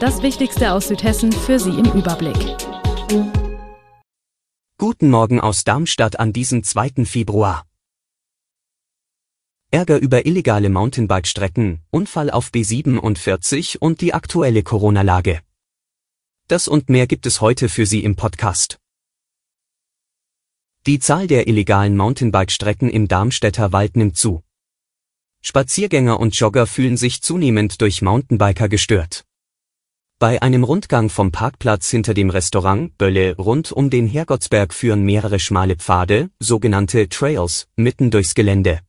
Das Wichtigste aus Südhessen für Sie im Überblick. Guten Morgen aus Darmstadt an diesem 2. Februar. Ärger über illegale Mountainbike-Strecken, Unfall auf B47 und die aktuelle Corona-Lage. Das und mehr gibt es heute für Sie im Podcast. Die Zahl der illegalen Mountainbike-Strecken im Darmstädter Wald nimmt zu. Spaziergänger und Jogger fühlen sich zunehmend durch Mountainbiker gestört. Bei einem Rundgang vom Parkplatz hinter dem Restaurant Bölle rund um den Herrgottsberg führen mehrere schmale Pfade, sogenannte Trails, mitten durchs Gelände.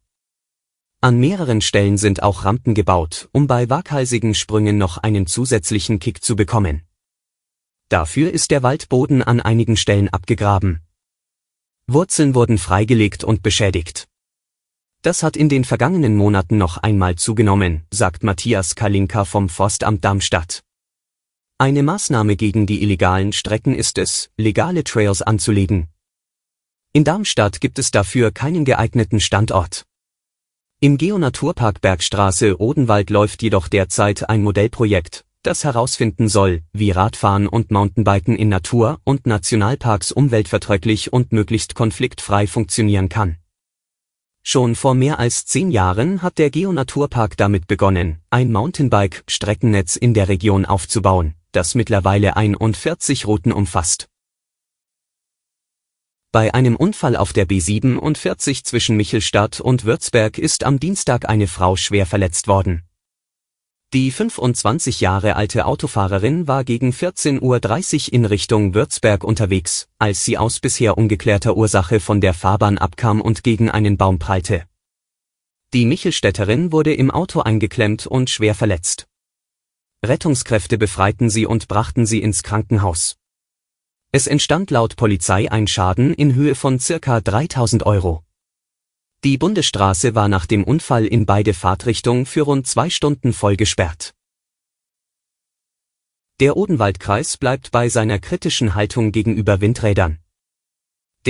An mehreren Stellen sind auch Rampen gebaut, um bei waghalsigen Sprüngen noch einen zusätzlichen Kick zu bekommen. Dafür ist der Waldboden an einigen Stellen abgegraben. Wurzeln wurden freigelegt und beschädigt. Das hat in den vergangenen Monaten noch einmal zugenommen, sagt Matthias Kalinka vom Forstamt Darmstadt. Eine Maßnahme gegen die illegalen Strecken ist es, legale Trails anzulegen. In Darmstadt gibt es dafür keinen geeigneten Standort. Im Geonaturpark Bergstraße Odenwald läuft jedoch derzeit ein Modellprojekt, das herausfinden soll, wie Radfahren und Mountainbiken in Natur- und Nationalparks umweltverträglich und möglichst konfliktfrei funktionieren kann. Schon vor mehr als zehn Jahren hat der Geonaturpark damit begonnen, ein Mountainbike-Streckennetz in der Region aufzubauen das mittlerweile 41 Routen umfasst. Bei einem Unfall auf der B47 zwischen Michelstadt und Würzberg ist am Dienstag eine Frau schwer verletzt worden. Die 25 Jahre alte Autofahrerin war gegen 14.30 Uhr in Richtung Würzberg unterwegs, als sie aus bisher ungeklärter Ursache von der Fahrbahn abkam und gegen einen Baum prallte. Die Michelstädterin wurde im Auto eingeklemmt und schwer verletzt. Rettungskräfte befreiten sie und brachten sie ins Krankenhaus. Es entstand laut Polizei ein Schaden in Höhe von circa 3000 Euro. Die Bundesstraße war nach dem Unfall in beide Fahrtrichtungen für rund zwei Stunden voll gesperrt. Der Odenwaldkreis bleibt bei seiner kritischen Haltung gegenüber Windrädern.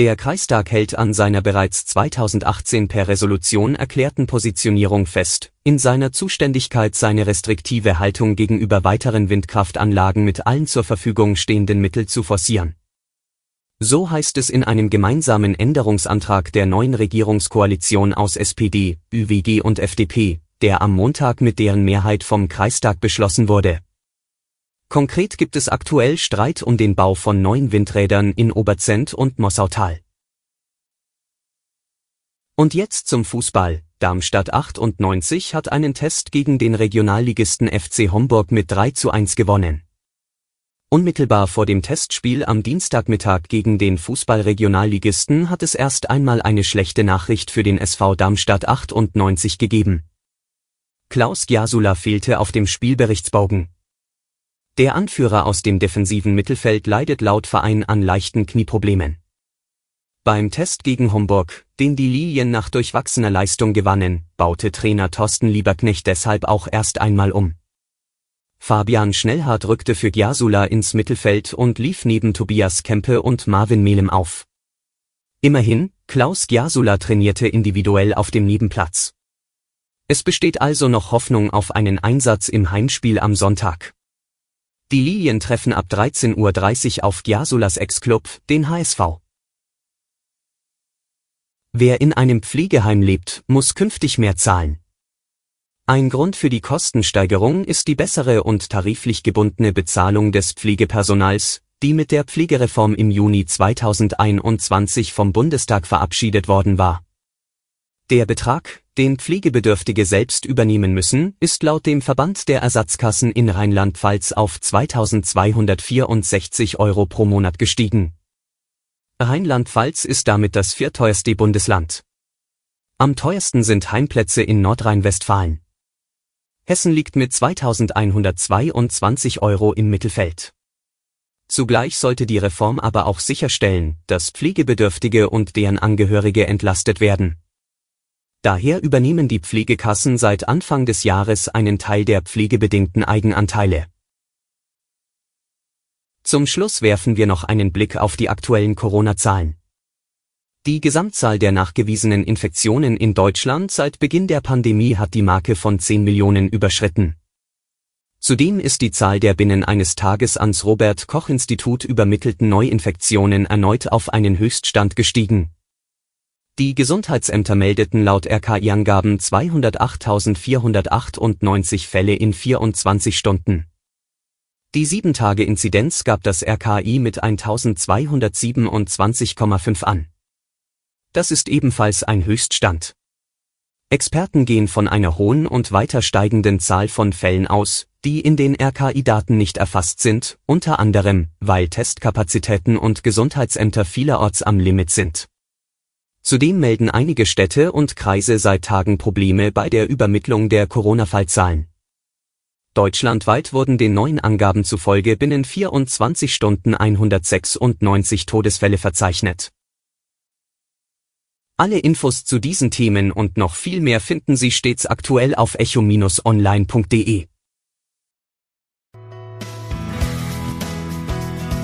Der Kreistag hält an seiner bereits 2018 per Resolution erklärten Positionierung fest, in seiner Zuständigkeit seine restriktive Haltung gegenüber weiteren Windkraftanlagen mit allen zur Verfügung stehenden Mitteln zu forcieren. So heißt es in einem gemeinsamen Änderungsantrag der neuen Regierungskoalition aus SPD, ÜWG und FDP, der am Montag mit deren Mehrheit vom Kreistag beschlossen wurde Konkret gibt es aktuell Streit um den Bau von neuen Windrädern in Oberzent und Mossautal. Und jetzt zum Fußball. Darmstadt 98 hat einen Test gegen den Regionalligisten FC Homburg mit 3 zu 1 gewonnen. Unmittelbar vor dem Testspiel am Dienstagmittag gegen den Fußballregionalligisten hat es erst einmal eine schlechte Nachricht für den SV Darmstadt 98 gegeben. Klaus Giasula fehlte auf dem Spielberichtsbogen. Der Anführer aus dem defensiven Mittelfeld leidet laut Verein an leichten Knieproblemen. Beim Test gegen Homburg, den die Lilien nach durchwachsener Leistung gewannen, baute Trainer Thorsten Lieberknecht deshalb auch erst einmal um. Fabian Schnellhardt rückte für Giasula ins Mittelfeld und lief neben Tobias Kempe und Marvin Melem auf. Immerhin, Klaus Giasula trainierte individuell auf dem Nebenplatz. Es besteht also noch Hoffnung auf einen Einsatz im Heimspiel am Sonntag. Die Lilien treffen ab 13.30 Uhr auf Giasulas Ex-Club, den HSV. Wer in einem Pflegeheim lebt, muss künftig mehr zahlen. Ein Grund für die Kostensteigerung ist die bessere und tariflich gebundene Bezahlung des Pflegepersonals, die mit der Pflegereform im Juni 2021 vom Bundestag verabschiedet worden war. Der Betrag, den Pflegebedürftige selbst übernehmen müssen, ist laut dem Verband der Ersatzkassen in Rheinland-Pfalz auf 2264 Euro pro Monat gestiegen. Rheinland-Pfalz ist damit das vierteuerste Bundesland. Am teuersten sind Heimplätze in Nordrhein-Westfalen. Hessen liegt mit 2122 Euro im Mittelfeld. Zugleich sollte die Reform aber auch sicherstellen, dass Pflegebedürftige und deren Angehörige entlastet werden. Daher übernehmen die Pflegekassen seit Anfang des Jahres einen Teil der pflegebedingten Eigenanteile. Zum Schluss werfen wir noch einen Blick auf die aktuellen Corona-Zahlen. Die Gesamtzahl der nachgewiesenen Infektionen in Deutschland seit Beginn der Pandemie hat die Marke von 10 Millionen überschritten. Zudem ist die Zahl der binnen eines Tages ans Robert Koch Institut übermittelten Neuinfektionen erneut auf einen Höchststand gestiegen. Die Gesundheitsämter meldeten laut RKI-Angaben 208.498 Fälle in 24 Stunden. Die 7-Tage-Inzidenz gab das RKI mit 1227,5 an. Das ist ebenfalls ein Höchststand. Experten gehen von einer hohen und weiter steigenden Zahl von Fällen aus, die in den RKI-Daten nicht erfasst sind, unter anderem, weil Testkapazitäten und Gesundheitsämter vielerorts am Limit sind. Zudem melden einige Städte und Kreise seit Tagen Probleme bei der Übermittlung der Corona-Fallzahlen. Deutschlandweit wurden den neuen Angaben zufolge binnen 24 Stunden 196 Todesfälle verzeichnet. Alle Infos zu diesen Themen und noch viel mehr finden Sie stets aktuell auf echo-online.de.